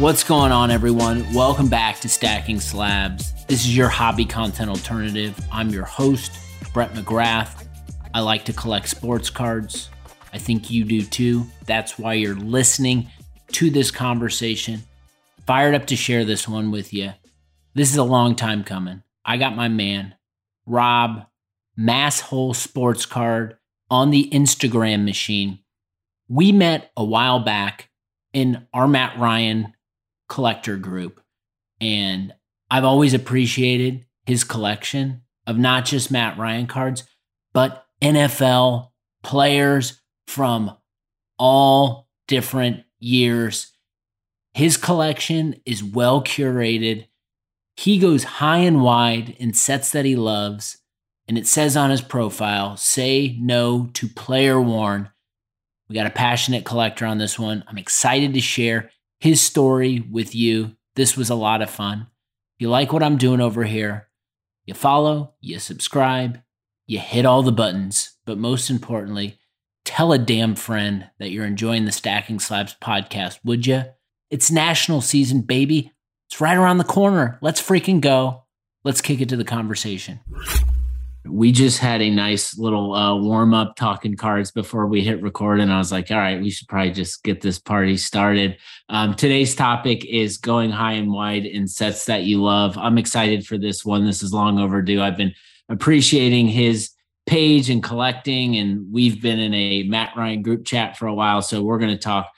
What's going on, everyone? Welcome back to Stacking Slabs. This is your hobby content alternative. I'm your host, Brett McGrath. I like to collect sports cards. I think you do too. That's why you're listening to this conversation. Fired up to share this one with you. This is a long time coming. I got my man, Rob, Masshole Sports Card on the Instagram machine. We met a while back in our Matt Ryan collector group. And I've always appreciated his collection of not just Matt Ryan cards, but NFL players from all different years. His collection is well curated. He goes high and wide in sets that he loves. And it says on his profile, say no to player worn. We got a passionate collector on this one. I'm excited to share his story with you. This was a lot of fun. If you like what I'm doing over here, you follow, you subscribe, you hit all the buttons, but most importantly, tell a damn friend that you're enjoying the Stacking Slabs podcast, would you? It's national season, baby. It's right around the corner. Let's freaking go. Let's kick it to the conversation we just had a nice little uh, warm up talking cards before we hit record. And I was like, all right, we should probably just get this party started. Um, today's topic is going high and wide in sets that you love. I'm excited for this one. This is long overdue. I've been appreciating his page and collecting, and we've been in a Matt Ryan group chat for a while. So we're going to talk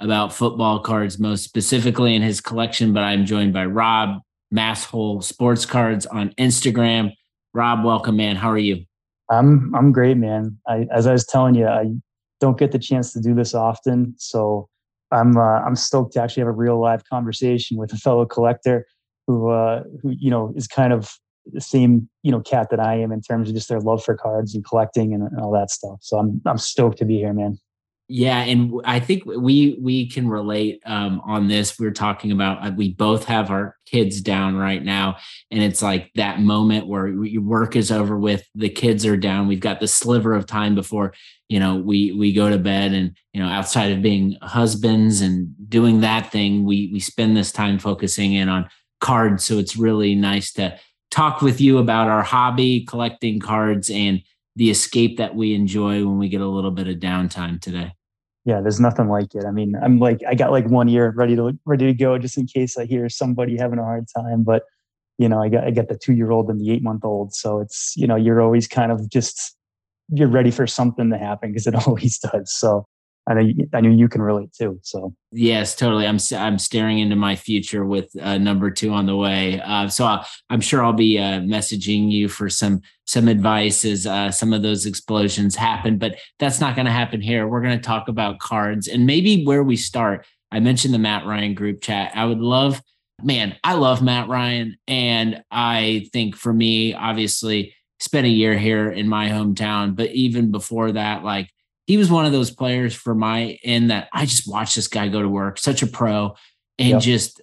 about football cards most specifically in his collection. But I'm joined by Rob Masshole Sports Cards on Instagram. Rob, welcome, man. How are you? I'm I'm great, man. I, as I was telling you, I don't get the chance to do this often, so I'm uh, I'm stoked to actually have a real live conversation with a fellow collector who uh, who you know is kind of the same you know cat that I am in terms of just their love for cards and collecting and, and all that stuff. So I'm I'm stoked to be here, man. Yeah, and I think we we can relate um, on this. We are talking about uh, we both have our kids down right now, and it's like that moment where your work is over with, the kids are down. We've got the sliver of time before you know we we go to bed, and you know outside of being husbands and doing that thing, we we spend this time focusing in on cards. So it's really nice to talk with you about our hobby, collecting cards, and the escape that we enjoy when we get a little bit of downtime today yeah, there's nothing like it. I mean, I'm like, I got like one year ready to ready to go just in case I hear somebody having a hard time. But you know, I got I got the two year old and the eight month old, so it's you know, you're always kind of just you're ready for something to happen because it always does. So I know you, I know you can relate too. So yes, totally. I'm I'm staring into my future with uh, number two on the way. Uh, so i am sure I'll be uh, messaging you for some some advice as uh, some of those explosions happen. But that's not going to happen here. We're going to talk about cards and maybe where we start. I mentioned the Matt Ryan group chat. I would love, man, I love Matt Ryan, and I think for me, obviously, spent a year here in my hometown. But even before that, like he was one of those players for my end that I just watched this guy go to work, such a pro, and yep. just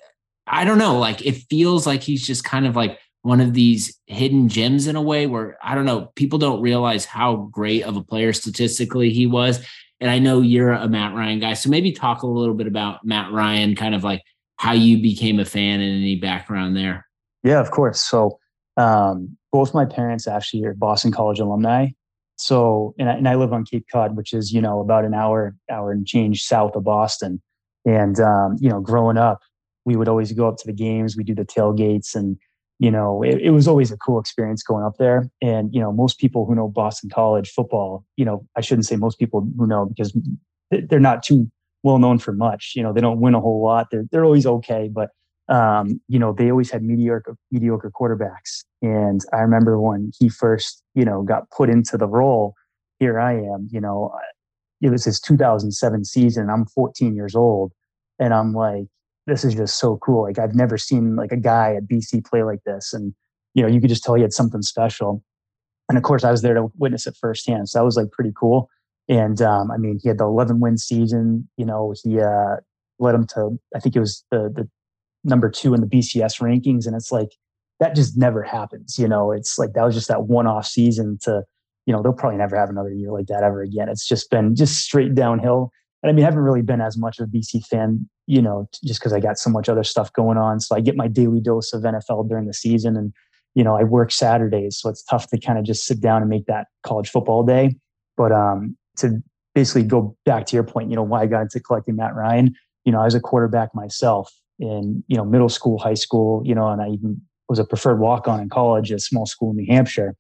I don't know, like it feels like he's just kind of like one of these hidden gems in a way where I don't know, people don't realize how great of a player statistically he was. And I know you're a Matt Ryan guy, so maybe talk a little bit about Matt Ryan, kind of like how you became a fan and any background there. Yeah, of course. So um, both my parents actually are Boston College alumni. So, and I, and I live on Cape Cod, which is, you know, about an hour, hour and change south of Boston. And, um, you know, growing up, we would always go up to the games. We do the tailgates and, you know, it, it, was always a cool experience going up there. And, you know, most people who know Boston College football, you know, I shouldn't say most people who know because they're not too well known for much. You know, they don't win a whole lot. They're, they're always okay, but um, you know, they always had mediocre mediocre quarterbacks. And I remember when he first, you know, got put into the role. Here I am, you know, it was his 2007 season. I'm 14 years old, and I'm like, this is just so cool. Like I've never seen like a guy at BC play like this, and you know, you could just tell he had something special. And of course, I was there to witness it firsthand, so that was like pretty cool. And um, I mean, he had the 11 win season. You know, he uh, led him to I think it was the the number two in the BCS rankings. And it's like, that just never happens. You know, it's like that was just that one off season to, you know, they'll probably never have another year like that ever again. It's just been just straight downhill. and I mean, I haven't really been as much of a BC fan, you know, just because I got so much other stuff going on. So I get my daily dose of NFL during the season, and you know, I work Saturdays, so it's tough to kind of just sit down and make that college football day. But um, to basically go back to your point, you know, why I got into collecting Matt Ryan, you know, I was a quarterback myself in you know middle school, high school, you know, and I even was a preferred walk on in college at a small school in New Hampshire.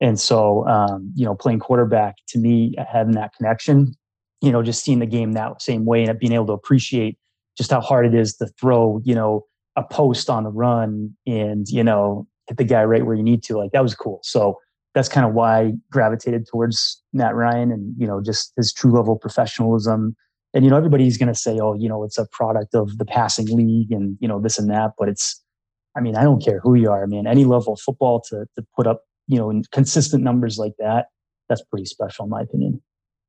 And so, um, you know, playing quarterback to me, having that connection, you know, just seeing the game that same way and being able to appreciate just how hard it is to throw, you know, a post on the run and, you know, hit the guy right where you need to. Like that was cool. So that's kind of why I gravitated towards Matt Ryan and, you know, just his true level professionalism. And, you know, everybody's going to say, oh, you know, it's a product of the passing league and, you know, this and that. But it's, I mean, I don't care who you are. I mean, any level of football to, to put up, you know, consistent numbers like that, that's pretty special in my opinion.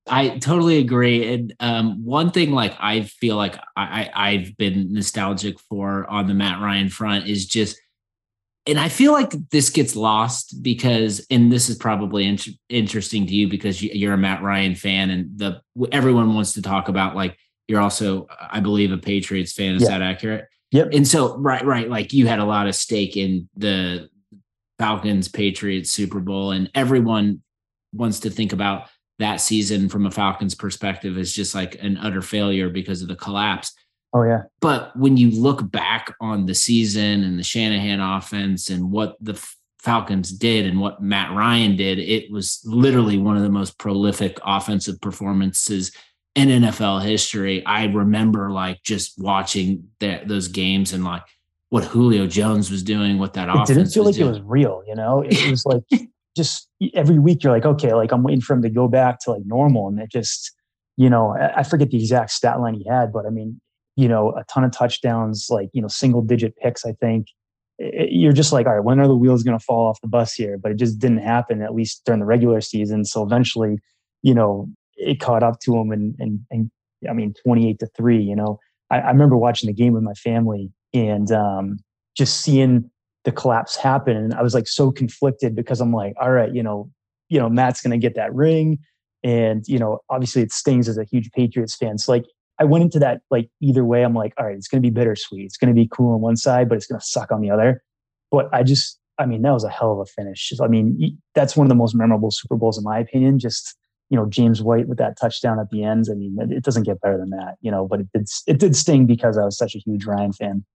I totally agree. And um, one thing, like I feel like I, I've been nostalgic for on the Matt Ryan front is just, and I feel like this gets lost because, and this is probably in- interesting to you because you're a Matt Ryan fan, and the everyone wants to talk about like you're also, I believe, a Patriots fan. Is yeah. that accurate? Yep. And so, right, right, like you had a lot of stake in the Falcons Patriots Super Bowl, and everyone wants to think about that season from a Falcons perspective as just like an utter failure because of the collapse. Oh yeah. But when you look back on the season and the Shanahan offense and what the Falcons did and what Matt Ryan did, it was literally one of the most prolific offensive performances in NFL history. I remember like just watching that those games and like what Julio Jones was doing, what that it offense didn't feel like doing. it was real, you know. It was like just every week you're like, okay, like I'm waiting for him to go back to like normal. And it just, you know, I forget the exact stat line he had, but I mean, you know, a ton of touchdowns, like, you know, single digit picks, I think. It, you're just like, all right, when are the wheels going to fall off the bus here? But it just didn't happen, at least during the regular season. So eventually, you know, it caught up to him and, and, and I mean, 28 to three, you know, I, I remember watching the game with my family and um, just seeing the collapse happen. And I was like so conflicted because I'm like, all right, you know, you know, Matt's gonna get that ring. And, you know, obviously it stings as a huge Patriots fan. So like I went into that like either way, I'm like, all right, it's gonna be bittersweet. It's gonna be cool on one side, but it's gonna suck on the other. But I just I mean, that was a hell of a finish. I mean, that's one of the most memorable Super Bowls in my opinion. Just you know, James White with that touchdown at the end. I mean, it doesn't get better than that, you know. But it did it did sting because I was such a huge Ryan fan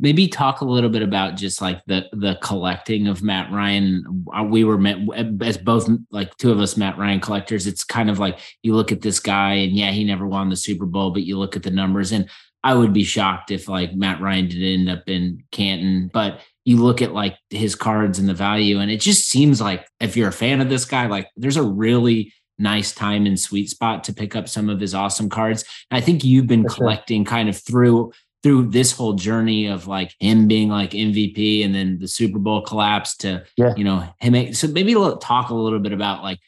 maybe talk a little bit about just like the the collecting of Matt Ryan. Uh, we were met as both like two of us Matt Ryan collectors. It's kind of like you look at this guy and yeah, he never won the Super Bowl, but you look at the numbers and I would be shocked if like Matt Ryan did end up in Canton, but you look at like his cards and the value and it just seems like if you're a fan of this guy like there's a really nice time and sweet spot to pick up some of his awesome cards. And I think you've been For collecting sure. kind of through through this whole journey of like him being like MVP and then the Super Bowl collapse to yeah. you know him. So maybe talk a little bit about like.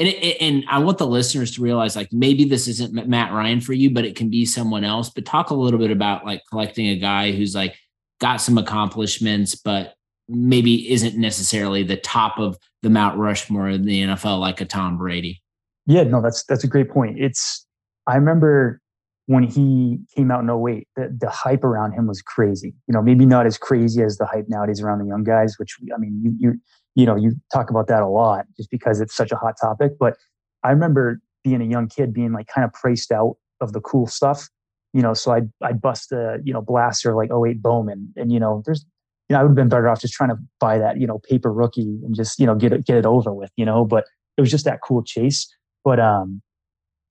And, it, and I want the listeners to realize like maybe this isn't Matt Ryan for you, but it can be someone else. But talk a little bit about like collecting a guy who's like got some accomplishments, but maybe isn't necessarily the top of the Mount Rushmore in the NFL like a Tom Brady. Yeah, no, that's that's a great point. It's I remember when he came out in 08, the, the hype around him was crazy. You know, maybe not as crazy as the hype nowadays around the young guys, which I mean, you, you, you know, you talk about that a lot just because it's such a hot topic. But I remember being a young kid being like kind of priced out of the cool stuff, you know, so I'd, I'd bust a, you know, blaster like 08 Bowman and, you know, there's, you know, I would have been better off just trying to buy that, you know, paper rookie and just, you know, get it, get it over with, you know, but it was just that cool chase. But, um,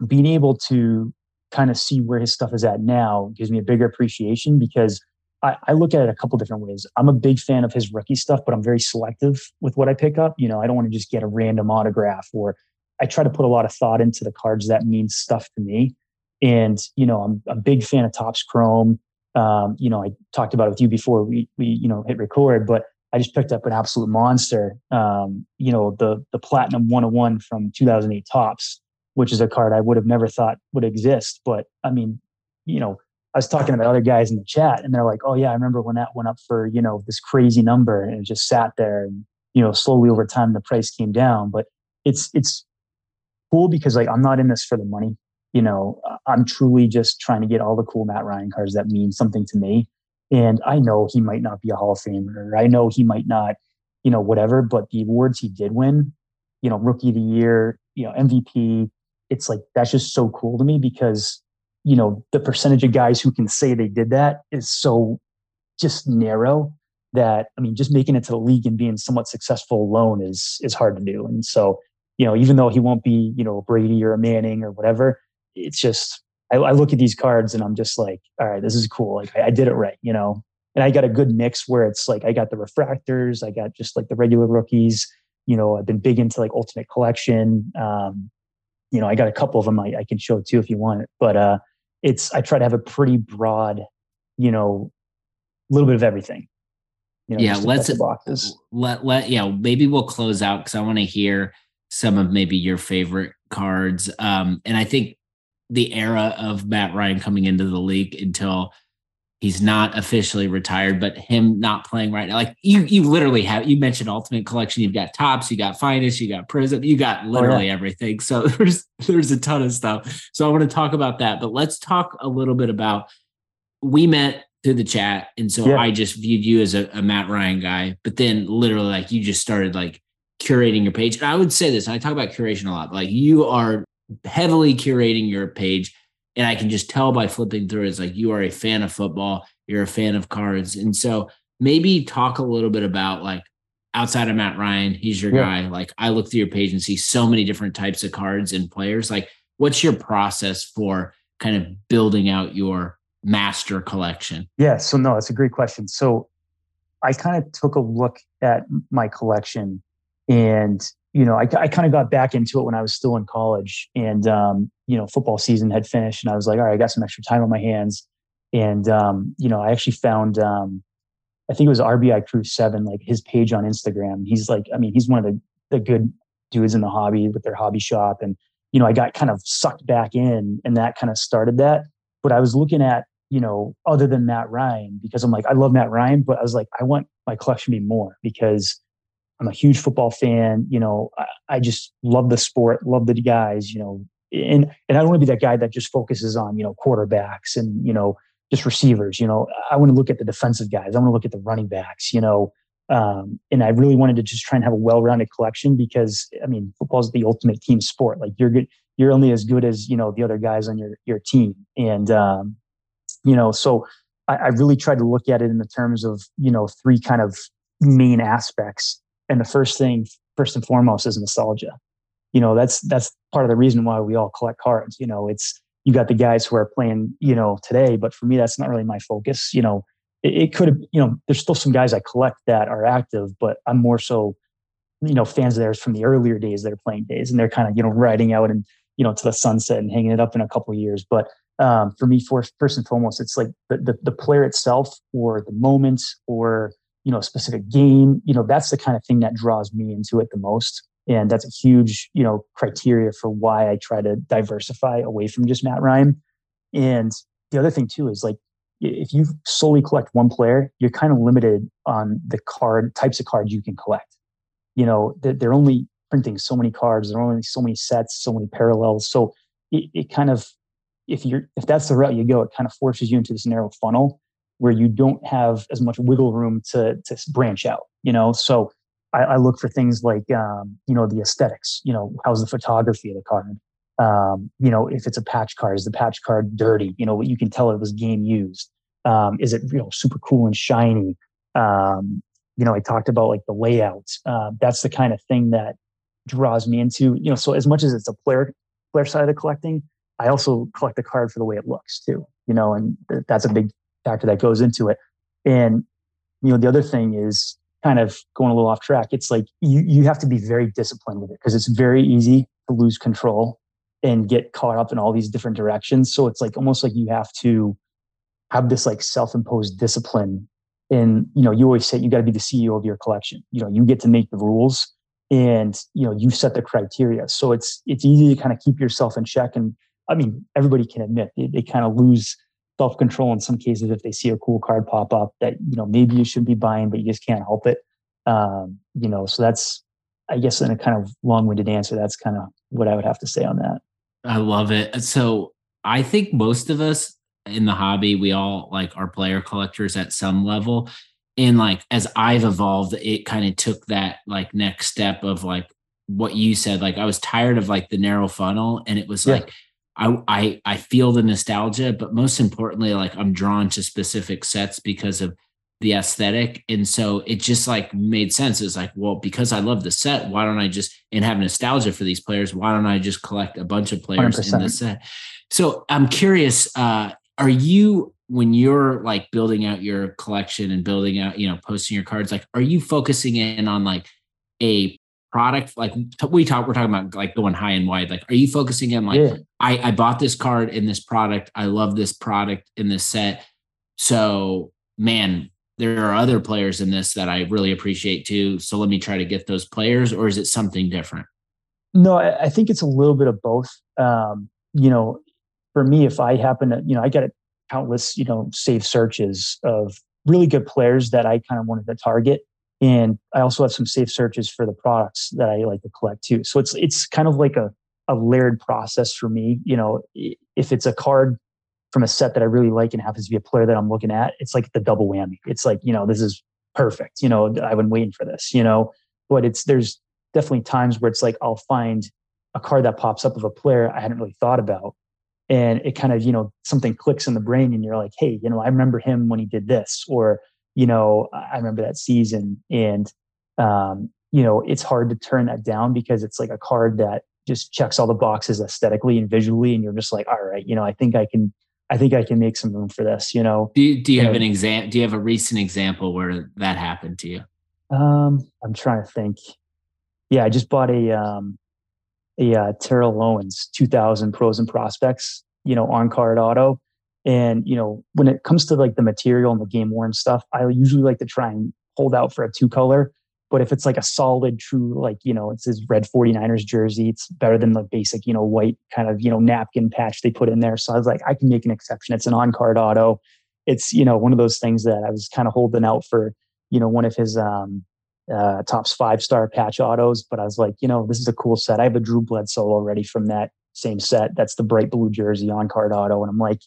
being able to kind of see where his stuff is at now gives me a bigger appreciation because I, I, look at it a couple different ways. I'm a big fan of his rookie stuff, but I'm very selective with what I pick up. You know, I don't want to just get a random autograph or I try to put a lot of thought into the cards that means stuff to me. And, you know, I'm a big fan of Topps Chrome. Um, you know, I talked about it with you before we, we, you know, hit record, but I just picked up an absolute monster. Um, you know, the, the platinum 101 from 2008 Topps which is a card I would have never thought would exist. But I mean, you know, I was talking about other guys in the chat and they're like, oh, yeah, I remember when that went up for, you know, this crazy number and it just sat there and, you know, slowly over time the price came down. But it's, it's cool because like I'm not in this for the money. you know, I'm truly just trying to get all the cool Matt Ryan cards that mean something to me. And I know he might not be a Hall of Famer. I know he might not, you know, whatever, but the awards he did win, you know, rookie of the year, you know, MVP, it's like that's just so cool to me because, you know, the percentage of guys who can say they did that is so just narrow that I mean, just making it to the league and being somewhat successful alone is is hard to do. And so, you know, even though he won't be, you know, Brady or a Manning or whatever, it's just I, I, look at these cards and I'm just like, all right, this is cool. Like I, I, did it right, you know. And I got a good mix where it's like I got the refractors, I got just like the regular rookies. You know, I've been big into like Ultimate Collection. Um, you know, I got a couple of them I, I can show too if you want it. But uh, it's I try to have a pretty broad, you know, a little bit of everything. You know, yeah, let's let let yeah. Maybe we'll close out because I want to hear some of maybe your favorite cards. Um, and I think the era of Matt Ryan coming into the league until he's not officially retired, but him not playing right now. Like you, you literally have you mentioned Ultimate Collection. You've got Topps, you got Finest, you got Prism, you got oh, literally oh, yeah. everything. So there's there's a ton of stuff. So I want to talk about that, but let's talk a little bit about. We met through the chat, and so yeah. I just viewed you as a, a Matt Ryan guy. But then literally, like you just started like curating your page. And I would say this. And I talk about curation a lot. Like you are heavily curating your page. And I can just tell by flipping through it's like you are a fan of football, you're a fan of cards. And so maybe talk a little bit about like outside of Matt Ryan, he's your yeah. guy. Like I look through your page and see so many different types of cards and players. Like, what's your process for kind of building out your master collection? Yeah. So no, it's a great question. So I kind of took a look at my collection and you know, I, I kind of got back into it when I was still in college and, um, you know, football season had finished and I was like, all right, I got some extra time on my hands. And, um, you know, I actually found, um, I think it was RBI Crew Seven, like his page on Instagram. He's like, I mean, he's one of the, the good dudes in the hobby with their hobby shop. And, you know, I got kind of sucked back in and that kind of started that. But I was looking at, you know, other than Matt Ryan, because I'm like, I love Matt Ryan, but I was like, I want my collection to be more because I'm a huge football fan. You know, I, I just love the sport, love the guys. You know, and and I don't want to be that guy that just focuses on you know quarterbacks and you know just receivers. You know, I want to look at the defensive guys. I want to look at the running backs. You know, um, and I really wanted to just try and have a well-rounded collection because I mean, football is the ultimate team sport. Like you're good, you're only as good as you know the other guys on your your team, and um, you know, so I, I really tried to look at it in the terms of you know three kind of main aspects and the first thing, first and foremost, is nostalgia. You know, that's that's part of the reason why we all collect cards. You know, it's you got the guys who are playing, you know, today, but for me, that's not really my focus. You know, it, it could have, you know, there's still some guys I collect that are active, but I'm more so, you know, fans of theirs from the earlier days, that are playing days, and they're kind of, you know, riding out and you know to the sunset and hanging it up in a couple years. But um, for me, for first and foremost, it's like the, the the player itself, or the moment, or you know a specific game you know that's the kind of thing that draws me into it the most. And that's a huge you know criteria for why i try to diversify away from just matt ryan. And the other thing too is like if you solely collect one player you're kind of limited on the card types of cards you can collect. You know they're only printing so many cards there are only so many sets so many parallels. So it, it kind of if you're if that's the route you go it kind of forces you into this narrow funnel where you don't have as much wiggle room to to branch out. You know, so I, I look for things like um, you know the aesthetics. You know, how's the photography of the card? Um, you know, if it's a patch card, is the patch card dirty? You know, you can tell it was game used. Um, is it you know super cool and shiny? Um, you know, I talked about like the layout. Uh, that's the kind of thing that draws me into you know. So as much as it's a player player side of collecting, I also collect the card for the way it looks too. You know, and th- that's a big factor that goes into it. And you know, the other thing is kind of going a little off track. It's like you you have to be very disciplined with it because it's very easy to lose control and get caught up in all these different directions. So it's like almost like you have to have this like self-imposed discipline. And you know, you always say you got to be the CEO of your collection. You know, you get to make the rules and you know you set the criteria. So it's it's easy to kind of keep yourself in check. And I mean, everybody can admit they, they kind of lose self control in some cases if they see a cool card pop up that you know maybe you should be buying but you just can't help it um, you know so that's i guess in a kind of long-winded answer that's kind of what i would have to say on that I love it. So I think most of us in the hobby, we all like are player collectors at some level. And like as I've evolved, it kind of took that like next step of like what you said. Like I was tired of like the narrow funnel, and it was yeah. like I I I feel the nostalgia, but most importantly, like I'm drawn to specific sets because of the aesthetic. And so it just like made sense. It's like, well, because I love the set, why don't I just and have nostalgia for these players? Why don't I just collect a bunch of players 100%. in the set? So I'm curious, uh, are you when you're like building out your collection and building out, you know, posting your cards, like are you focusing in on like a product like we talk we're talking about like going high and wide like are you focusing in like yeah. I, I bought this card in this product i love this product in this set so man there are other players in this that I really appreciate too. So let me try to get those players, or is it something different? No, I think it's a little bit of both. Um, you know, for me, if I happen to, you know, I get countless, you know, save searches of really good players that I kind of wanted to target. And I also have some safe searches for the products that I like to collect too. So it's it's kind of like a, a layered process for me. You know, if it's a card from a set that I really like and happens to be a player that I'm looking at, it's like the double whammy. It's like, you know, this is perfect. You know, I've been waiting for this, you know, but it's, there's definitely times where it's like, I'll find a card that pops up of a player I hadn't really thought about. And it kind of, you know, something clicks in the brain and you're like, hey, you know, I remember him when he did this, or, you know, I remember that season. And, um, you know, it's hard to turn that down because it's like a card that just checks all the boxes aesthetically and visually. And you're just like, all right, you know, I think I can I think I can make some room for this, you know. Do you, do you have an example? Do you have a recent example where that happened to you? Um, I'm trying to think. Yeah, I just bought a um, a uh, Terrell Owens 2000 pros and prospects, you know, on card auto. And you know, when it comes to like the material and the game worn stuff, I usually like to try and hold out for a two color but if it's like a solid, true, like, you know, it's his red 49ers jersey, it's better than the basic, you know, white kind of, you know, napkin patch they put in there. So I was like, I can make an exception. It's an on card auto. It's, you know, one of those things that I was kind of holding out for, you know, one of his um, uh, Topps five star patch autos. But I was like, you know, this is a cool set. I have a Drew Bledsoe already from that same set. That's the bright blue jersey on card auto. And I'm like,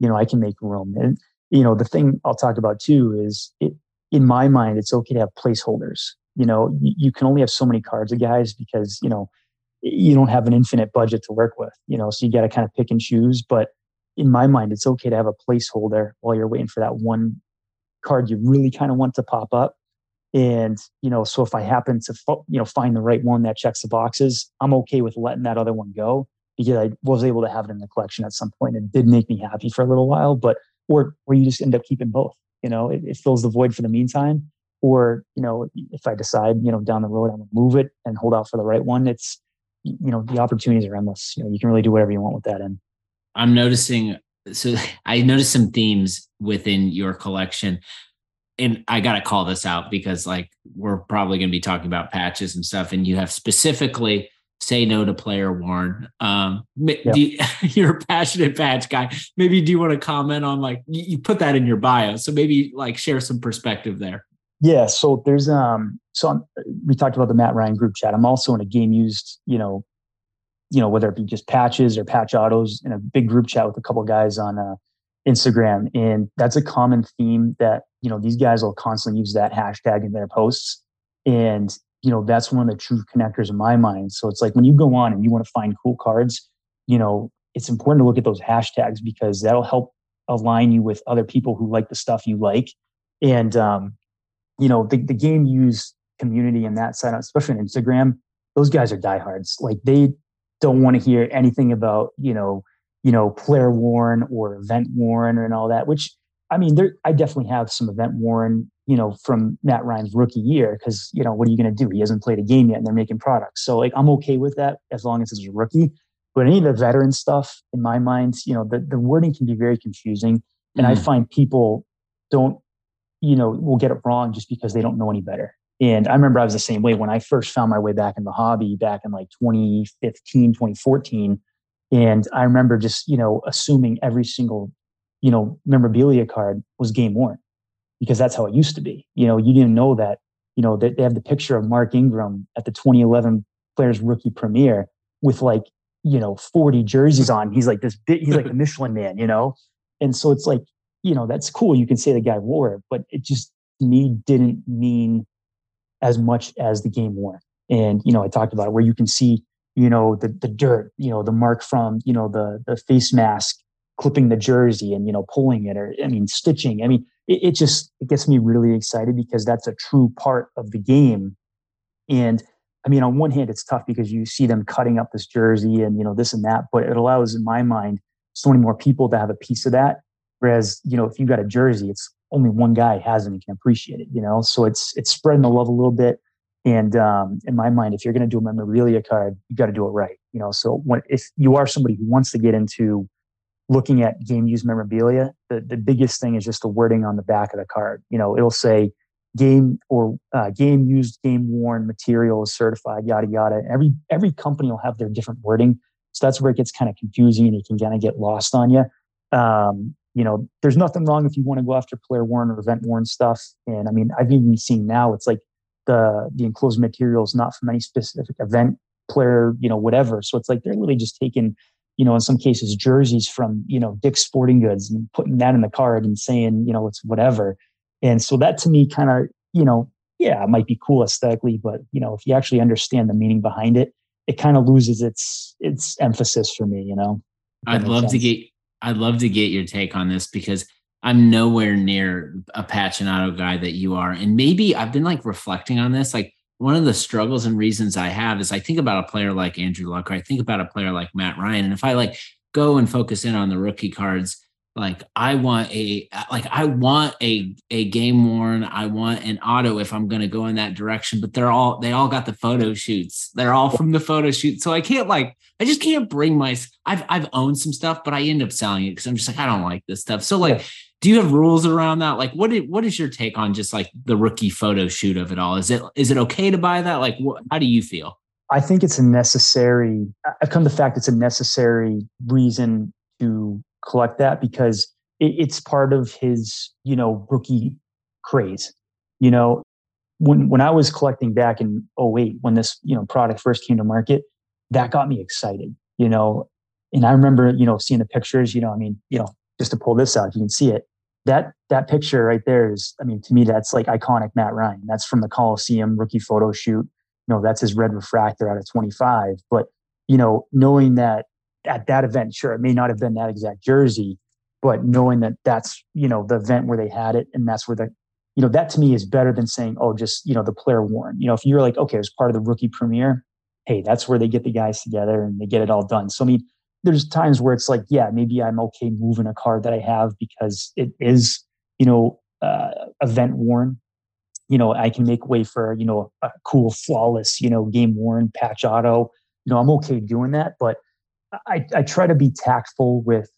you know, I can make room. And, you know, the thing I'll talk about too is it, in my mind, it's okay to have placeholders. You know, you, you can only have so many cards of guys because, you know, you don't have an infinite budget to work with, you know, so you got to kind of pick and choose. But in my mind, it's okay to have a placeholder while you're waiting for that one card you really kind of want to pop up. And, you know, so if I happen to, you know, find the right one that checks the boxes, I'm okay with letting that other one go because I was able to have it in the collection at some point and it did make me happy for a little while, but, or, or you just end up keeping both you know? It, it, fills the void for the meantime or you know if i decide you know down the road i'm to move it and hold out for the right one it's you know the opportunities are endless. You know you can really do whatever you want with that and i'm noticing so i noticed some themes within your collection and i got to call this out because like we're probably going to be talking about patches and stuff and you have specifically say no to player worn. Um, you, are a passionate patch guy. Maybe do you want to comment on like you, you, put that in your bio? So maybe like share some perspective there. Yeah. So there's um. So I'm, we talked about the Matt Ryan group chat. I'm also in a game used. You know, you know whether it be just patches or patch autos in a big group chat with a couple guys on uh, Instagram, and that's a common theme that you know these guys will constantly use that hashtag in their posts. And you know that's one of the true connectors in my mind. So it's like when you go on and you want to find cool cards you know it's important to look at those hashtags because that'll help align you with other people who like the stuff you like. And um, you know the, the game use community and that side especially on instagram those guys are diehards. Like they don't want to hear anything about you know you know player worn or event worn and all that which i mean there i definitely have some event worn you know, from Matt Ryan's rookie year, because you know, what are you going to do? He hasn't played a game yet, and they're making products. So like, I'm okay with that as long as it's a rookie. But any of the veteran stuff, in my mind, you know, the the wording can be very confusing, and mm. I find people don't, you know, will get it wrong just because they don't know any better. And I remember I was the same way when I first found my way back in the hobby back in like 2015, 2014. And I remember just, you know, assuming every single, you know, memorabilia card was game worn because that's how it used to be. You know, you didn't know that, you know, that they have the picture of Mark Ingram at the 2011 Players Rookie Premiere with like you know, 40 jerseys on. He's like this bit, he's like a Michelin man, you know? And so it's like, you know, that's cool. You can say the guy wore it, but it just me didn't mean as much as the game worn. And, you know, I talked about it where you can see, you know, the the dirt, you know, the mark from, you know, the the face mask clipping the jersey and, you know, pulling it or I mean stitching. I mean, it, it just it gets me really excited because that's a true part of the game. And I mean, on one hand, it's tough because you see them cutting up this jersey and you know this and that, but it allows, in my mind, so many more people to have a piece of that. Whereas, you know, if you've got a jersey, it's only one guy has it and can appreciate it. You know, so it's it's spreading the love a little bit. And um, in my mind, if you're going to do a memorabilia card, you got to do it right. You know, so when if you are somebody who wants to get into looking at game used memorabilia, the, the biggest thing is just the wording on the back of the card. You know, it'll say game or uh, game used, game worn material is certified, yada yada. Every every company will have their different wording, so that's where it gets kind of confusing and it can kind of get lost on you. Um, you know, there's nothing wrong if you want to go after player worn or event worn stuff. And I mean, I've even seen now it's like the the enclosed material is not from any specific event, player, you know, whatever. So it's like they're literally just taking, you know, in some cases jerseys from you know Dick's Sporting Goods and putting that in the card and saying, you know, it's whatever. And so that to me kind of, you know, yeah, it might be cool aesthetically, but you know, if you actually understand the meaning behind it, it kind of loses its its emphasis for me, you know. I'd love sense. to get I'd love to get your take on this because I'm nowhere near a Pacinato guy that you are. And maybe I've been like reflecting on this. Like one of the struggles and reasons I have is I think about a player like Andrew Luck or I think about a player like Matt Ryan. And if I like go and focus in on the rookie cards, like I want a like I want a a game worn I want an auto if I'm going to go in that direction but they're all they all got the photo shoots they're all from the photo shoot so I can't like I just can't bring my I've I've owned some stuff but I end up selling it cuz I'm just like I don't like this stuff so like. Do you have rules around that like what what is your take on just like the rookie photo shoot of it all is it is it okay to buy that like how do you feel I think it's a necessary I've come to the fact it's a necessary reason to collect that because it, it's part of his, you know, rookie craze. You know, when when I was collecting back in 08, when this, you know, product first came to market, that got me excited, you know. And I remember, you know, seeing the pictures, you know, I mean, you know, just to pull this out, you can see it. That that picture right there is, I mean, to me, that's like iconic Matt Ryan. That's from the Coliseum rookie photo shoot. You know, that's his red refractor out of 25. But, you know, knowing that at that event, sure, it may not have been that exact jersey, but knowing that that's you know the event where they had it, and that's where the you know that to me is better than saying oh just you know the player worn. You know, if you're like okay, it was part of the rookie premiere, hey, that's where they get the guys together and they get it all done. So I mean, there's times where it's like yeah, maybe I'm okay moving a card that I have because it is you know uh, event worn. You know, I can make way for you know a cool flawless you know game worn patch auto. You know, I'm okay doing that, but I, I try to be tactful with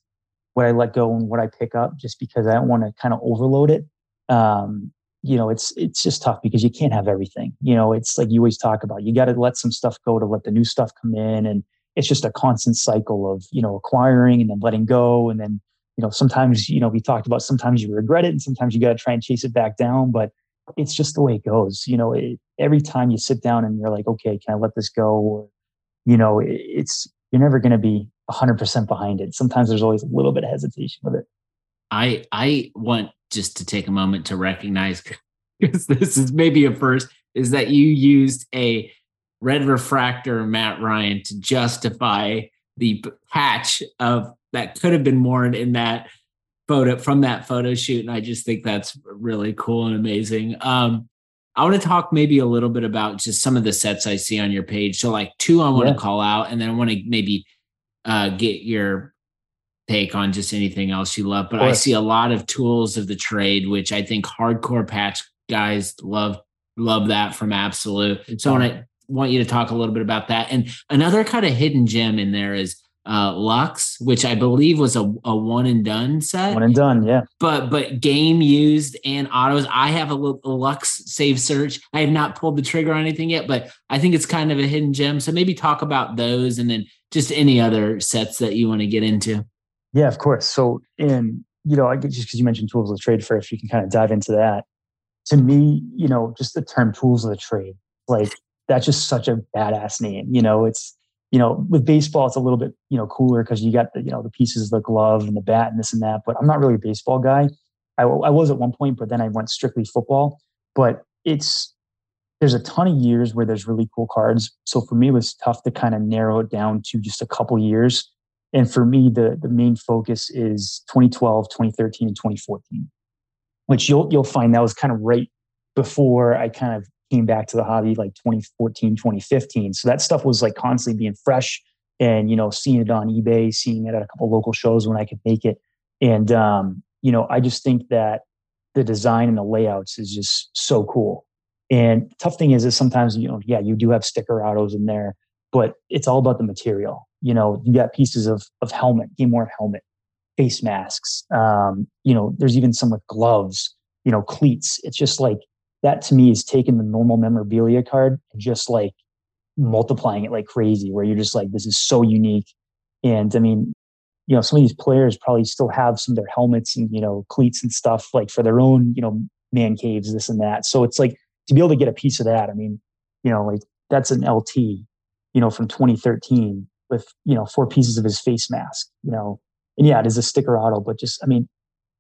what I let go and what I pick up, just because I don't want to kind of overload it. Um, you know, it's it's just tough because you can't have everything. You know, it's like you always talk about. You got to let some stuff go to let the new stuff come in, and it's just a constant cycle of you know acquiring and then letting go, and then you know sometimes you know we talked about sometimes you regret it and sometimes you got to try and chase it back down, but it's just the way it goes. You know, it, every time you sit down and you're like, okay, can I let this go? Or you know, it, it's you're never going to be 100% behind it. Sometimes there's always a little bit of hesitation with it. I I want just to take a moment to recognize because this is maybe a first is that you used a red refractor Matt Ryan to justify the patch of that could have been worn in that photo from that photo shoot and I just think that's really cool and amazing. Um I want to talk maybe a little bit about just some of the sets I see on your page. So, like two, I want yeah. to call out, and then I want to maybe uh, get your take on just anything else you love. But I see a lot of tools of the trade, which I think hardcore patch guys love love that from Absolute. So, I want to want you to talk a little bit about that. And another kind of hidden gem in there is uh, Lux, which I believe was a, a one and done set. One and done, yeah. But but game used and autos. I have a, a Lux save search. I have not pulled the trigger on anything yet, but I think it's kind of a hidden gem. So maybe talk about those and then just any other sets that you want to get into. Yeah, of course. So in you know, I just because you mentioned tools of the trade first, we can kind of dive into that. To me, you know, just the term tools of the trade, like that's just such a badass name. You know, it's you know, with baseball, it's a little bit, you know, cooler because you got the, you know, the pieces, the glove and the bat and this and that. But I'm not really a baseball guy. I, I was at one point, but then I went strictly football. But it's there's a ton of years where there's really cool cards. So for me, it was tough to kind of narrow it down to just a couple years. And for me, the the main focus is 2012, 2013, and 2014, which you'll you'll find that was kind of right before I kind of came back to the hobby like 2014, 2015. So that stuff was like constantly being fresh and, you know, seeing it on eBay, seeing it at a couple local shows when I could make it. And, um, you know, I just think that the design and the layouts is just so cool. And tough thing is, is sometimes, you know, yeah, you do have sticker autos in there, but it's all about the material. You know, you got pieces of, of helmet, game worn helmet, face masks. Um, you know, there's even some with gloves, you know, cleats. It's just like, that to me is taking the normal memorabilia card and just like multiplying it like crazy, where you're just like, this is so unique. And I mean, you know, some of these players probably still have some of their helmets and, you know, cleats and stuff like for their own, you know, man caves, this and that. So it's like to be able to get a piece of that, I mean, you know, like that's an LT, you know, from 2013 with, you know, four pieces of his face mask, you know, and yeah, it is a sticker auto, but just, I mean,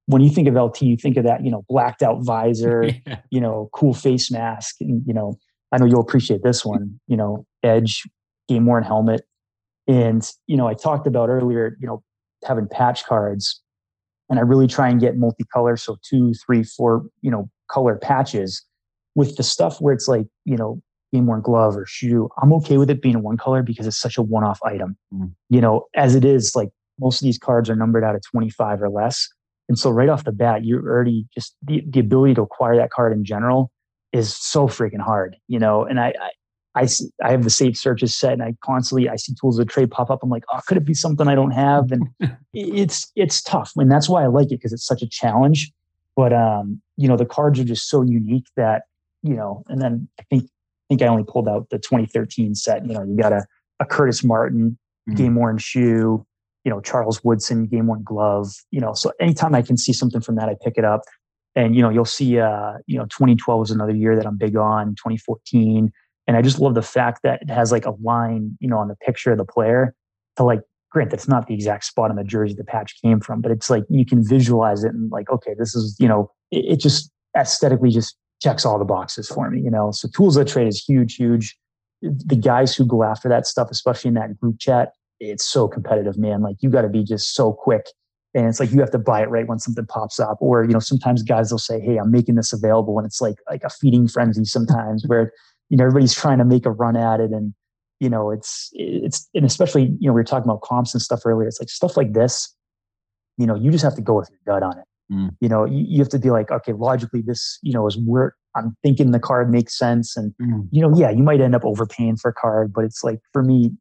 when you think of LT, you think of that, you know, blacked out visor, yeah. you know, cool face mask. And, you know, I know you'll appreciate this one, you know, edge, game worn helmet. And, you know, I talked about earlier, you know, having patch cards and I really try and get multicolor. So two, three, four, you know, color patches with the stuff where it's like, you know, game worn glove or shoe. I'm okay with it being one color because it's such a one off item. Mm. You know, as it is, like most of these cards are numbered out of 25 or less. And so right off the bat, you're already just the, the ability to acquire that card in general is so freaking hard, you know. And I, I, I, I have the safe searches set, and I constantly I see tools of trade pop up. I'm like, oh, could it be something I don't have? And it's it's tough, and that's why I like it because it's such a challenge. But um, you know, the cards are just so unique that you know. And then I think I think I only pulled out the 2013 set. You know, you got a a Curtis Martin mm-hmm. game worn shoe you know, Charles Woodson game one glove, you know, so anytime I can see something from that, I pick it up. And, you know, you'll see, uh, you know, 2012 is another year that I'm big on, 2014. And I just love the fact that it has like a line, you know, on the picture of the player to like, grant that's not the exact spot on the jersey the patch came from, but it's like you can visualize it and like, okay, this is, you know, it, it just aesthetically just checks all the boxes for me, you know. So tools of trade is huge, huge. The guys who go after that stuff, especially in that group chat, it's so competitive, man. Like you got to be just so quick. And it's like you have to buy it right when something pops up. Or, you know, sometimes guys will say, Hey, I'm making this available. And it's like like a feeding frenzy sometimes where, you know, everybody's trying to make a run at it. And, you know, it's it's and especially, you know, we were talking about comps and stuff earlier. It's like stuff like this, you know, you just have to go with your gut on it. Mm. You know, you, you have to be like, okay, logically, this, you know, is where I'm thinking the card makes sense. And, mm. you know, yeah, you might end up overpaying for a card, but it's like for me,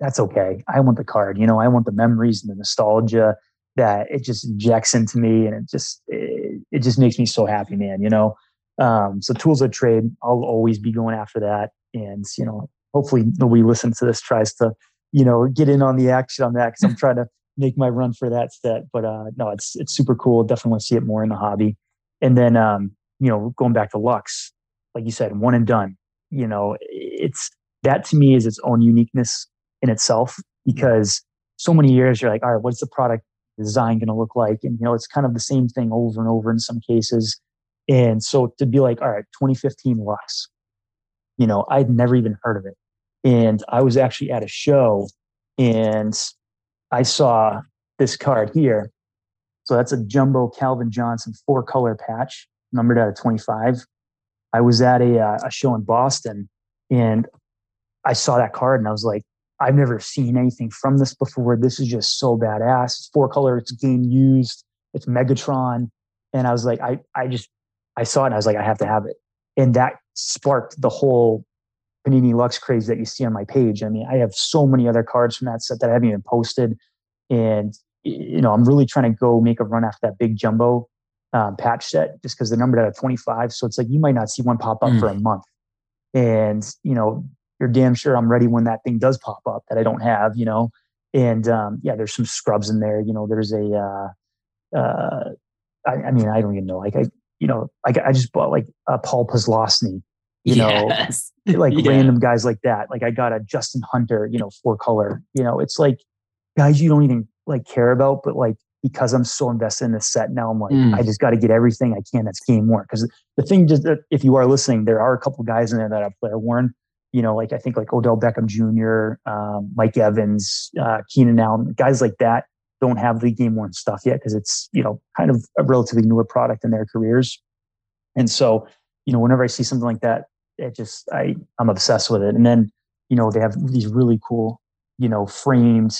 that's okay. I want the card. You know, I want the memories and the nostalgia that it just injects into me, and it just it, it just makes me so happy, man. You know, um, so tools of trade, I'll always be going after that, and you know, hopefully nobody listens to this tries to you know get in on the action on that because I'm trying to make my run for that set. But uh, no, it's it's super cool. Definitely want to see it more in the hobby. And then um, you know, going back to Lux, like you said, one and done. You know, it's that to me is its own uniqueness in itself because so many years you're like, all right, what's the product design going to look like? And, you know, it's kind of the same thing over and over in some cases. And so to be like, all right, 2015 Lux, you know, I'd never even heard of it. And I was actually at a show and I saw this card here. So that's a jumbo Calvin Johnson four color patch, numbered out of 25. I was at a, uh, a show in Boston and I saw that card and I was like, I've never seen anything from this before. This is just so badass. It's four color, it's game used, it's Megatron. And I was like, I, I just, I saw it and I was like, I have to have it. And that sparked the whole Panini Lux craze that you see on my page. I mean, I have so many other cards from that set that I haven't even posted. And, you know, I'm really trying to go make a run after that big jumbo um, patch set just because they're numbered out of 25. So it's like you might not see one pop up mm. for a month. And, you know, you're damn sure I'm ready when that thing does pop up that I don't have, you know. And um, yeah, there's some scrubs in there. You know, there's a, uh, uh, I, I, mean, I don't even know. Like I, you know, like I just bought like a Paul Posluszny you yes. know, like yeah. random guys like that. Like I got a Justin Hunter, you know, four color. You know, it's like guys you don't even like care about, but like because I'm so invested in this set now, I'm like, mm. I just got to get everything I can that's game worn. Because the thing, just if you are listening, there are a couple guys in there that have player worn. You know, like I think like Odell Beckham Jr., um, Mike Evans, uh, Keenan Allen, guys like that don't have the game worn stuff yet because it's you know kind of a relatively newer product in their careers. And so, you know, whenever I see something like that, it just I I'm obsessed with it. And then you know they have these really cool you know framed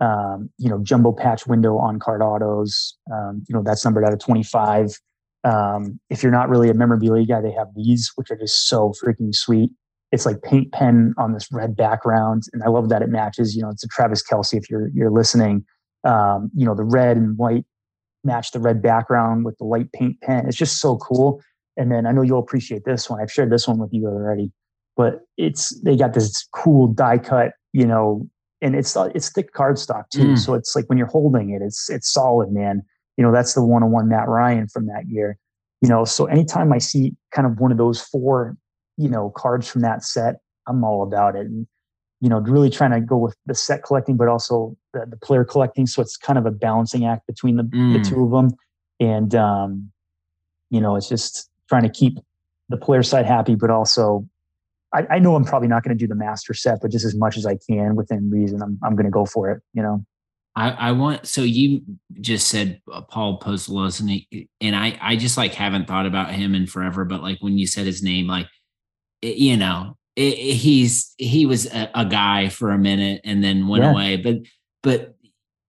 um, you know jumbo patch window on card autos. Um, you know that's numbered out of 25. Um, if you're not really a memorabilia guy, they have these, which are just so freaking sweet. It's like paint pen on this red background, and I love that it matches. You know, it's a Travis Kelce If you're you're listening, um, you know the red and white match the red background with the light paint pen. It's just so cool. And then I know you'll appreciate this one. I've shared this one with you already, but it's they got this cool die cut, you know, and it's it's thick cardstock too. Mm. So it's like when you're holding it, it's it's solid, man. You know, that's the one on one Matt Ryan from that year. You know, so anytime I see kind of one of those four, you know, cards from that set, I'm all about it. And you know, really trying to go with the set collecting, but also the, the player collecting. So it's kind of a balancing act between the, mm. the two of them. And um, you know, it's just trying to keep the player side happy, but also I, I know I'm probably not going to do the master set, but just as much as I can within reason, I'm, I'm going to go for it, you know? I, I want, so you just said uh, Paul Posluszny, and I, I just like haven't thought about him in forever, but like when you said his name, like, it, you know, it, he's, he was a, a, guy for a minute and then went yeah. away, but, but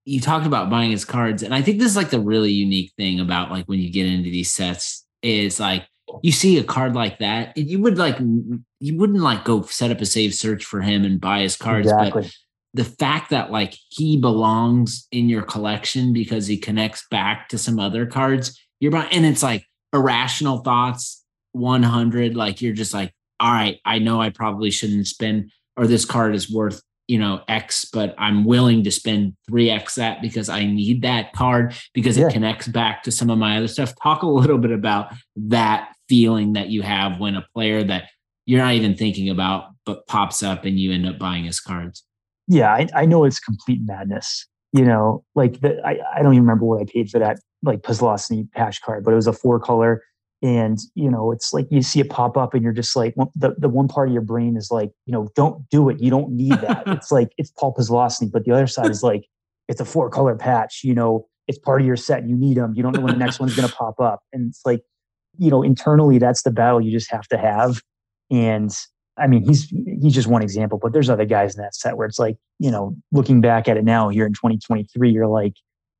you talked about buying his cards. And I think this is like the really unique thing about like when you get into these sets is like you see a card like that, you would like you wouldn't like go set up a save search for him and buy his cards, exactly. but the fact that like he belongs in your collection because he connects back to some other cards, you're buying, and it's like irrational thoughts 100 like you're just like all right i know i probably shouldn't spend or this card is worth you know x but i'm willing to spend 3x that because i need that card because yeah. it connects back to some of my other stuff talk a little bit about that feeling that you have when a player that you're not even thinking about but pops up and you end up buying his cards yeah i, I know it's complete madness you know like the, I, I don't even remember what i paid for that like Posluszny patch card but it was a four color and you know it's like you see it pop up and you're just like the, the one part of your brain is like you know don't do it. You don't need that. It's like it's paul Posluszny, but the other side is like it's a four color patch you know it's part of your set you need them you don't know when the next one's going to pop up. And it's like you know internally that's the battle you just have to have. And i mean he's he's just one example but there's other guys in that set where it's like you know looking back at it now here in 2023 you're like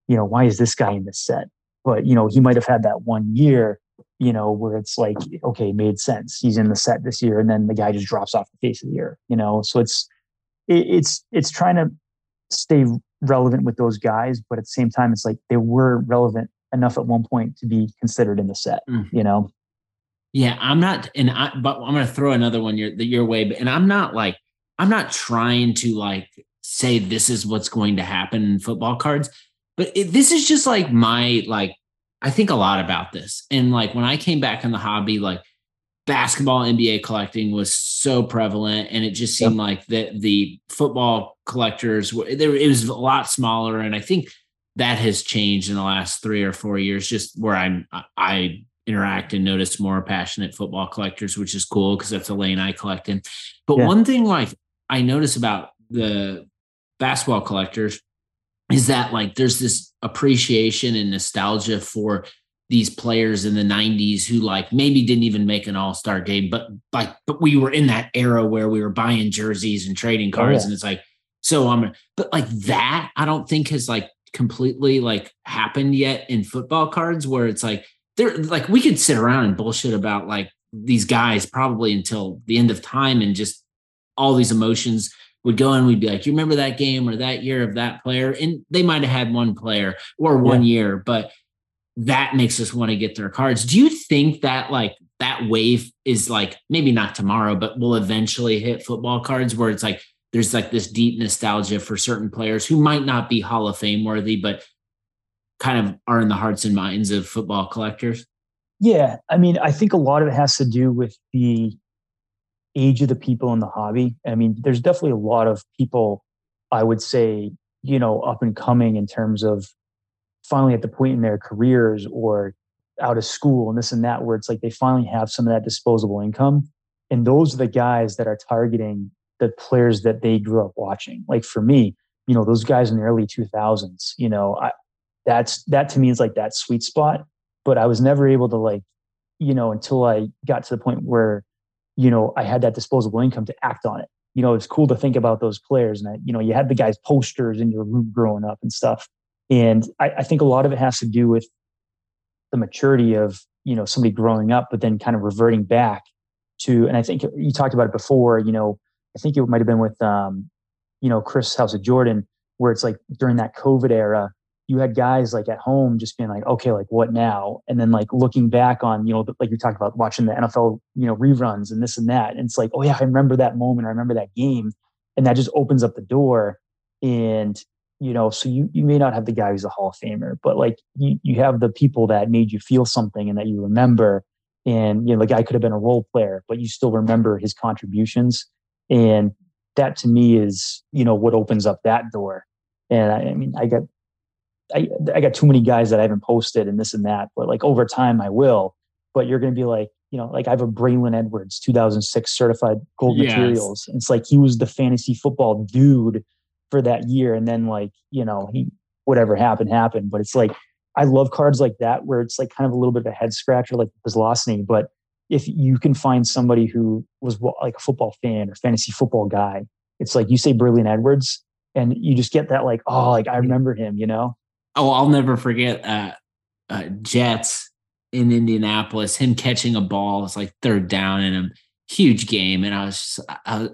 you know why is this guy in this set? But you know he might have had that one year you know, where it's like, okay, made sense. He's in the set this year, and then the guy just drops off the face of the year, you know. So it's it, it's it's trying to stay relevant with those guys, but at the same time, it's like they were relevant enough at one point to be considered in the set, mm-hmm. you know. Yeah, I'm not, and I, but I'm going to throw another one your your way, and I'm not like I'm not trying to like say this is what's going to happen in football cards, but it, this is just like my like I think a lot about this. And like when I came back in the hobby, like basketball NBA collecting was so prevalent and it just seemed yep. like that the football collectors there it was a lot smaller and I think that has changed in the last 3 or 4 years just where I'm I interact and notice more passionate football collectors which is cool because that's a lane I collect in. But yeah. one thing like I notice about the basketball collectors is that like there's this appreciation and nostalgia for these players in the 90s who like maybe didn't even make an all-star game but like but we were in that era where we were buying jerseys and trading oh, cards oh, yeah. and it's like so i'm but like that i don't think has like completely like happened yet in football cards where it's like they're like we could sit around and bullshit about like these guys probably until the end of time and just all these emotions would go and we'd be like, you remember that game or that year of that player? And they might have had one player or one yeah. year, but that makes us want to get their cards. Do you think that like that wave is like maybe not tomorrow, but will eventually hit football cards where it's like there's like this deep nostalgia for certain players who might not be Hall of Fame worthy, but kind of are in the hearts and minds of football collectors? Yeah. I mean, I think a lot of it has to do with the age of the people in the hobby. I mean, there's definitely a lot of people I would say, you know, up and coming in terms of finally at the point in their careers or out of school and this and that, where it's like they finally have some of that disposable income. And those are the guys that are targeting the players that they grew up watching. Like for me, you know, those guys in the early 2000s, you know, I, that's that to me is like that sweet spot. But I was never able to like, you know, until I got to the point where, you know, I had that disposable income to act on it. You know, it's cool to think about those players, and you know, you had the guys' posters in your room growing up and stuff. And I, I think a lot of it has to do with the maturity of you know somebody growing up, but then kind of reverting back to. And I think you talked about it before. You know, I think it might have been with um, you know Chris House of Jordan, where it's like during that COVID era, you had guys like at home just being like, okay, like what now? And then like looking back on, you know, like you talked about watching the NFL, you know, reruns and this and that. And it's like, oh yeah, I remember that moment. I remember that game. And that just opens up the door. And, you know, so you you may not have the guy who's a Hall of Famer, but like you you have the people that made you feel something and that you remember. And you know, the guy could have been a role player, but you still remember his contributions. And that to me is, you know, what opens up that door. And I, I mean, I got I, I got too many guys that I haven't posted and this and that, but like over time I will. But you're going to be like, you know, like I have a Braylon Edwards 2006 certified gold yes. materials. It's like he was the fantasy football dude for that year. And then like, you know, he, whatever happened, happened. But it's like, I love cards like that where it's like kind of a little bit of a head scratcher, like Zlosny. But if you can find somebody who was like a football fan or fantasy football guy, it's like you say Braylon Edwards and you just get that like, oh, like I remember him, you know? Oh, I'll never forget uh, uh, Jets in Indianapolis. Him catching a ball, it's like third down in a huge game, and I was just, I,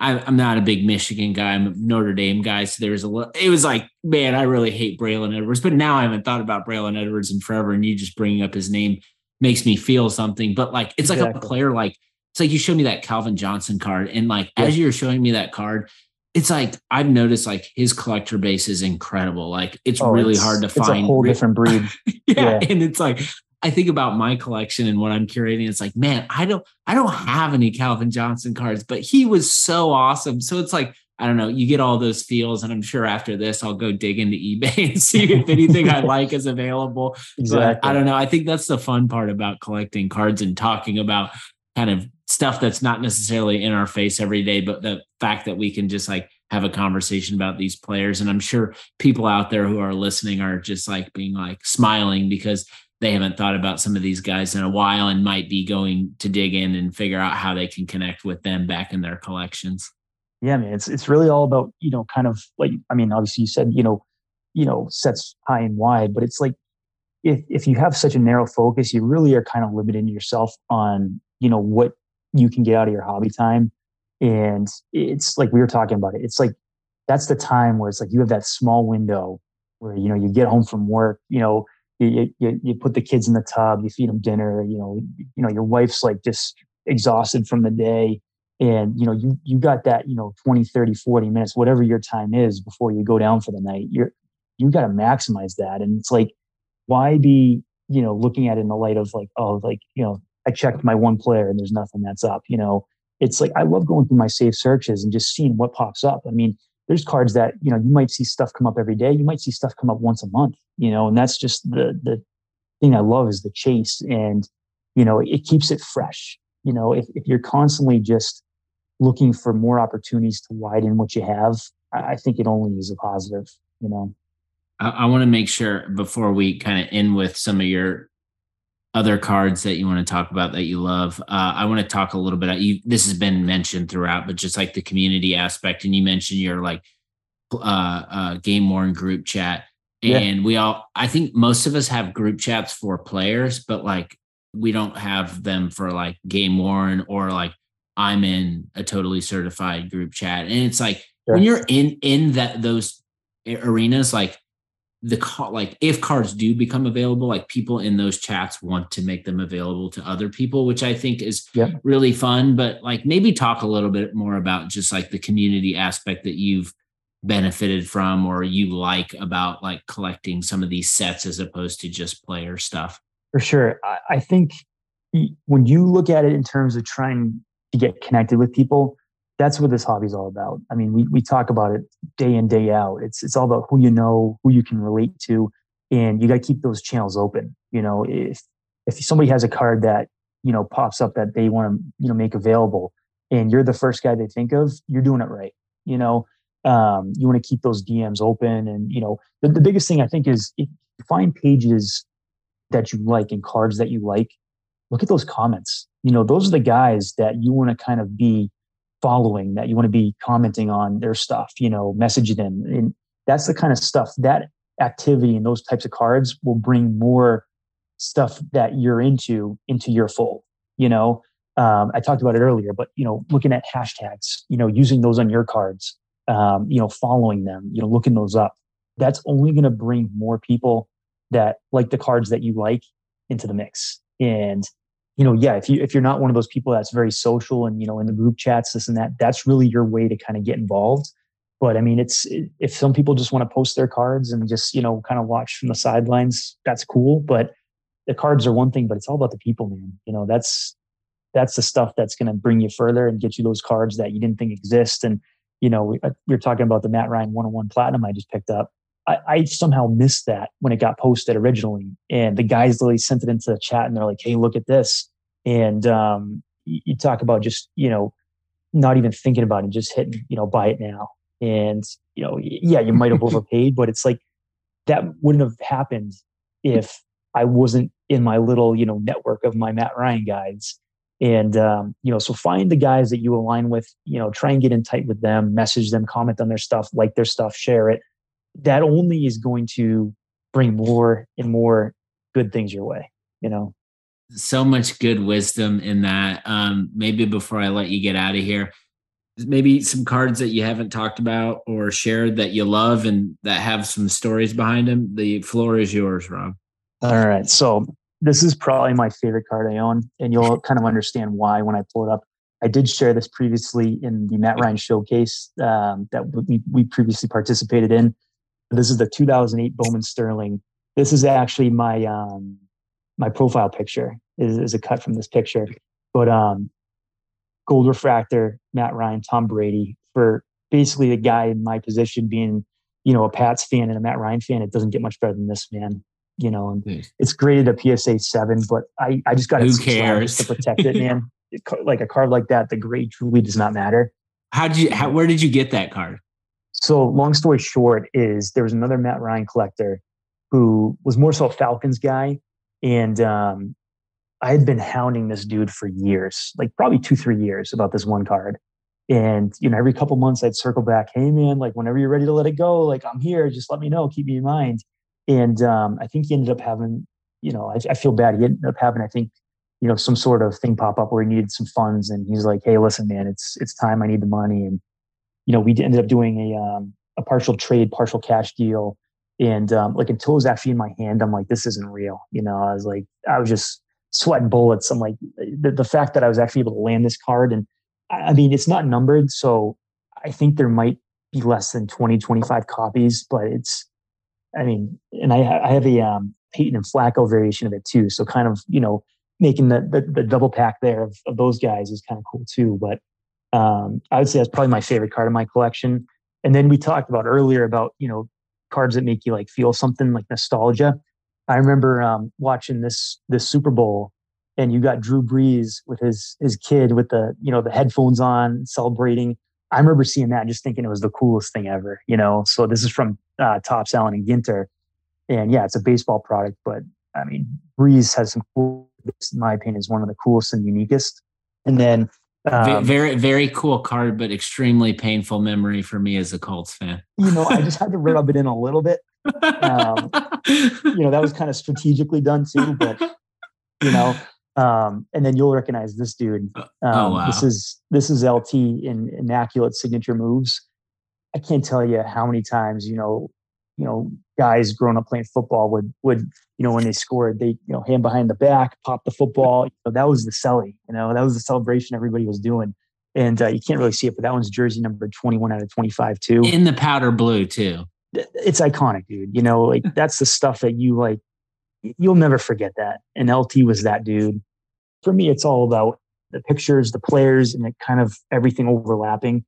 I, am not a big Michigan guy. I'm a Notre Dame guy, so there was a. little, It was like, man, I really hate Braylon Edwards, but now I haven't thought about Braylon Edwards in forever, and you just bringing up his name makes me feel something. But like, it's exactly. like a player like. It's like you showed me that Calvin Johnson card, and like yeah. as you're showing me that card, it's like I've noticed like his collector base is incredible. Like it's oh, really it's, hard to find. It's a whole different breed. yeah. yeah. And it's like I think about my collection and what I'm curating. It's like, man, I don't I don't have any Calvin Johnson cards, but he was so awesome. So it's like, I don't know, you get all those feels. And I'm sure after this, I'll go dig into eBay and see if anything I like is available. Exactly. But I don't know. I think that's the fun part about collecting cards and talking about kind of stuff that's not necessarily in our face every day, but the fact that we can just like have a conversation about these players. And I'm sure people out there who are listening are just like being like smiling because they haven't thought about some of these guys in a while and might be going to dig in and figure out how they can connect with them back in their collections. Yeah, man, it's it's really all about, you know, kind of like I mean, obviously you said, you know, you know, sets high and wide, but it's like if if you have such a narrow focus, you really are kind of limiting yourself on, you know, what you can get out of your hobby time. And it's like we were talking about it. It's like that's the time where it's like you have that small window where you know you get home from work, you know, you, you, you put the kids in the tub, you feed them dinner, you know, you know, your wife's like just exhausted from the day. And you know, you you got that, you know, 20, 30, 40 minutes, whatever your time is before you go down for the night. You're you got to maximize that. And it's like, why be, you know, looking at it in the light of like, oh, like, you know, I checked my one player and there's nothing that's up. You know, it's like I love going through my safe searches and just seeing what pops up. I mean, there's cards that you know you might see stuff come up every day. You might see stuff come up once a month. You know, and that's just the the thing I love is the chase, and you know, it keeps it fresh. You know, if if you're constantly just looking for more opportunities to widen what you have, I, think it only is a positive. You know. I, I want to make sure before we kind of end with some of your other cards that you want to talk about that you love. Uh, I want to talk a little bit. You, this has been mentioned throughout, but just like the community aspect, and you mentioned your like uh, uh, game worn group chat, and yeah. we all. I think most of us have group chats for players, but like we don't have them for like game worn or like I'm in a totally certified group chat, and it's like sure. when you're in in that those arenas, like the call like if cards do become available like people in those chats want to make them available to other people which i think is yep. really fun but like maybe talk a little bit more about just like the community aspect that you've benefited from or you like about like collecting some of these sets as opposed to just player stuff for sure i, I think when you look at it in terms of trying to get connected with people. That's what this hobby is all about. I mean, we, we talk about it day in, day out. It's, it's all about who you know, who you can relate to, and you got to keep those channels open. You know, if, if somebody has a card that, you know, pops up that they want to, you know, make available and you're the first guy they think of, you're doing it right. You know, um, you want to keep those DMs open. And, you know, the, the biggest thing I think is find pages that you like and cards that you like. Look at those comments. You know, those are the guys that you want to kind of be following, that you want to be commenting on their stuff, you know, messaging them. And that's the kind of stuff that activity and those types of cards will bring more stuff that you're into into your fold. You know, um, I talked about it earlier, but you know, looking at hashtags, you know, using those on your cards, um, you know, following them, you know, looking those up. That's only going to bring more people that like the cards that you like into the mix. And you know, yeah, if you if you're not one of those people that's very social and you know in the group chats, this and that, that's really your way to kind of get involved. But I mean, it's if some people just want to post their cards and just you know kind of watch from the sidelines, that's cool. But the cards are one thing, but it's all about the people, man. You know, that's that's the stuff that's going to bring you further and get you those cards that you didn't think exist. And you know, we, uh, we are talking about the Matt Ryan 101 Platinum I just picked up. I, I, somehow missed that when it got posted originally, and the guys literally sent it into the chat, and they're like, "Hey, look at this!" And um, you, you talk about just you know not even thinking about it, just hitting you know buy it now. And you know, yeah, you might have overpaid, but it's like that wouldn't have happened if I wasn't in my little, you know, network of my Matt Ryan guides. And, um, you know, so find the guys that you align with, you know, try and get in tight with them, message them, comment on their stuff, like their stuff, share it. That only is going to bring more and more good things your way, you know? So much good wisdom in that. Um, maybe before I let you get out of here, maybe some cards that you haven't talked about or shared that you love and that have some stories behind them. The floor is yours, Rob. All right. So this is probably my favorite card I own, and you'll kind of understand why when I pull it up. I did share this previously in the Matt Ryan showcase um, that we, we previously participated in. This is the 2008 Bowman Sterling. This is actually my um, my profile picture is, is a cut from this picture. But um, gold refractor, Matt Ryan, Tom Brady, for basically a guy in my position being, you know, a Pats fan and a Matt Ryan fan, it doesn't get much better than this, man you know, and mm. it's graded a PSA seven, but I, I just got who cares to protect it, man. like a card like that, the grade truly does not matter. How did you? How, where did you get that card? So, long story short, is there was another Matt Ryan collector who was more so a Falcons guy, and um, I had been hounding this dude for years, like probably two, three years, about this one card. And you know, every couple months I'd circle back, hey man, like whenever you're ready to let it go, like I'm here, just let me know, keep me in mind. And um, I think he ended up having, you know, I, I, feel bad. He ended up having, I think, you know, some sort of thing pop up where he needed some funds, and he's like, "Hey, listen, man, it's it's time. I need the money." And you know, we ended up doing a um, a partial trade, partial cash deal. And um, like until it was actually in my hand, I'm like, this isn't real. You know, I was like, I was just sweating bullets. I'm like, the, the fact that I was actually able to land this card, and I, I mean, it's not numbered, so I think there might be less than 20, 25 copies, but it's I mean, and I, I have a um, Peyton and Flacco variation of it too. So kind of, you know, making the, the, the double pack there of, of, those guys is kind of cool too. But um, I would say that's probably my favorite card in my collection. And then we talked about earlier about, you know, cards that make you like feel something like nostalgia. I remember um, watching this this Super Bowl and you got Drew Brees with his his kid with the you know the headphones on celebrating I remember seeing that and just thinking it was the coolest thing ever, you know. So this is from uh, Topps Allen and Ginter, and yeah, it's a baseball product, but I mean, Brees has some cool. In my opinion, is one of the coolest and uniquest. And then um, very very cool card, but extremely painful memory for me as a Colts fan. You know, I just had to rub it in a little bit. Um, you know, that was kind of strategically done too, but you know, um, and then you'll recognize this dude. Uh, oh, um, oh, wow. This is this is LT in immaculate signature moves. I can't tell you how many times you know, you know, guys growing up playing football would would you know when they scored they you know hand behind the back, pop the football. You know, that was the selling. You know, that was the celebration everybody was doing. And uh, you can't really see it, but that one's jersey number twenty one out of twenty five too. In the powder blue too. It's iconic, dude. You know, like that's the stuff that you like you'll never forget that. And LT was that dude. For me, it's all about the pictures, the players, and it kind of everything overlapping.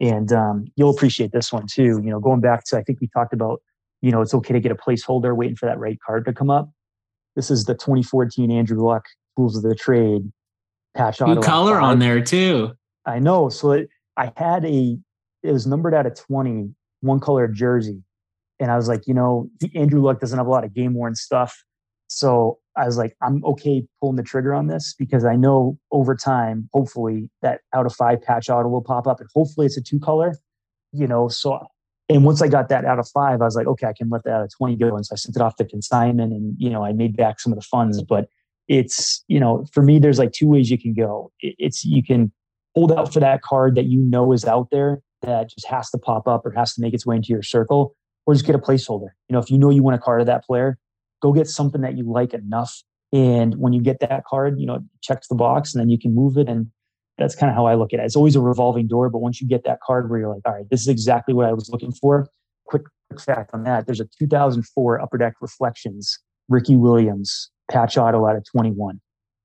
And um, you'll appreciate this one too. You know, going back to I think we talked about, you know, it's okay to get a placeholder waiting for that right card to come up. This is the 2014 Andrew Luck Tools of the Trade patch New color on there too. I know. So it, I had a it was numbered out of 20, one color jersey. And I was like, you know, Andrew Luck doesn't have a lot of game worn stuff. So I was like, I'm okay pulling the trigger on this because I know over time, hopefully, that out of five patch auto will pop up and hopefully it's a two color, you know. So, and once I got that out of five, I was like, okay, I can let that out of 20 go. And so I sent it off to consignment and, you know, I made back some of the funds. But it's, you know, for me, there's like two ways you can go. It's you can hold out for that card that you know is out there that just has to pop up or has to make its way into your circle, or just get a placeholder. You know, if you know you want a card of that player, go get something that you like enough. And when you get that card, you know, checks the box and then you can move it. And that's kind of how I look at it. It's always a revolving door, but once you get that card where you're like, all right, this is exactly what I was looking for. Quick, quick fact on that: there's a 2004 Upper Deck Reflections Ricky Williams patch auto out of 21.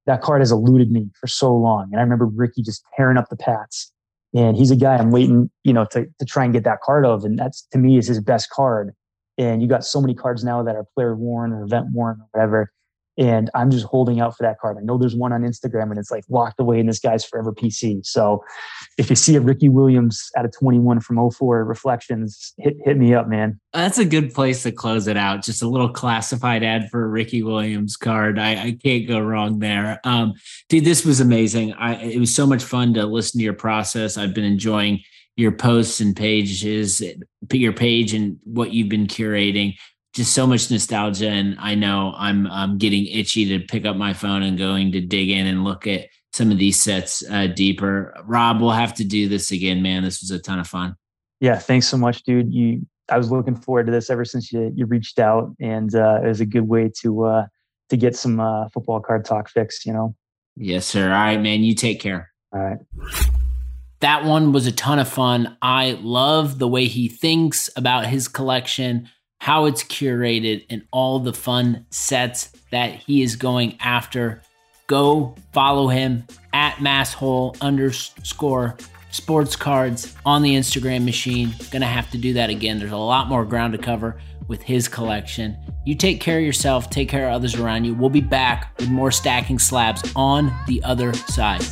That card has eluded me for so long, and I remember Ricky just tearing up the Pats. And he's a guy I'm waiting, you know, to to try and get that card of, and that's to me is his best card. And you got so many cards now that are player worn or event worn or whatever. And I'm just holding out for that card. I know there's one on Instagram and it's like locked away in this guy's forever PC. So if you see a Ricky Williams out of 21 from 04 reflections, hit, hit me up, man. That's a good place to close it out. Just a little classified ad for a Ricky Williams card. I, I can't go wrong there. Um, dude, this was amazing. I, it was so much fun to listen to your process. I've been enjoying your posts and pages, your page and what you've been curating. Just so much nostalgia, and I know I'm I'm getting itchy to pick up my phone and going to dig in and look at some of these sets uh, deeper. Rob, we'll have to do this again, man. This was a ton of fun. Yeah, thanks so much, dude. You, I was looking forward to this ever since you you reached out, and uh, it was a good way to uh, to get some uh, football card talk fixed. You know. Yes, sir. All right, man. You take care. All right that one was a ton of fun. I love the way he thinks about his collection, how it's curated, and all the fun sets that he is going after. Go follow him at masshole underscore sports cards on the Instagram machine. Gonna have to do that again. There's a lot more ground to cover with his collection. You take care of yourself, take care of others around you. We'll be back with more stacking slabs on the other side.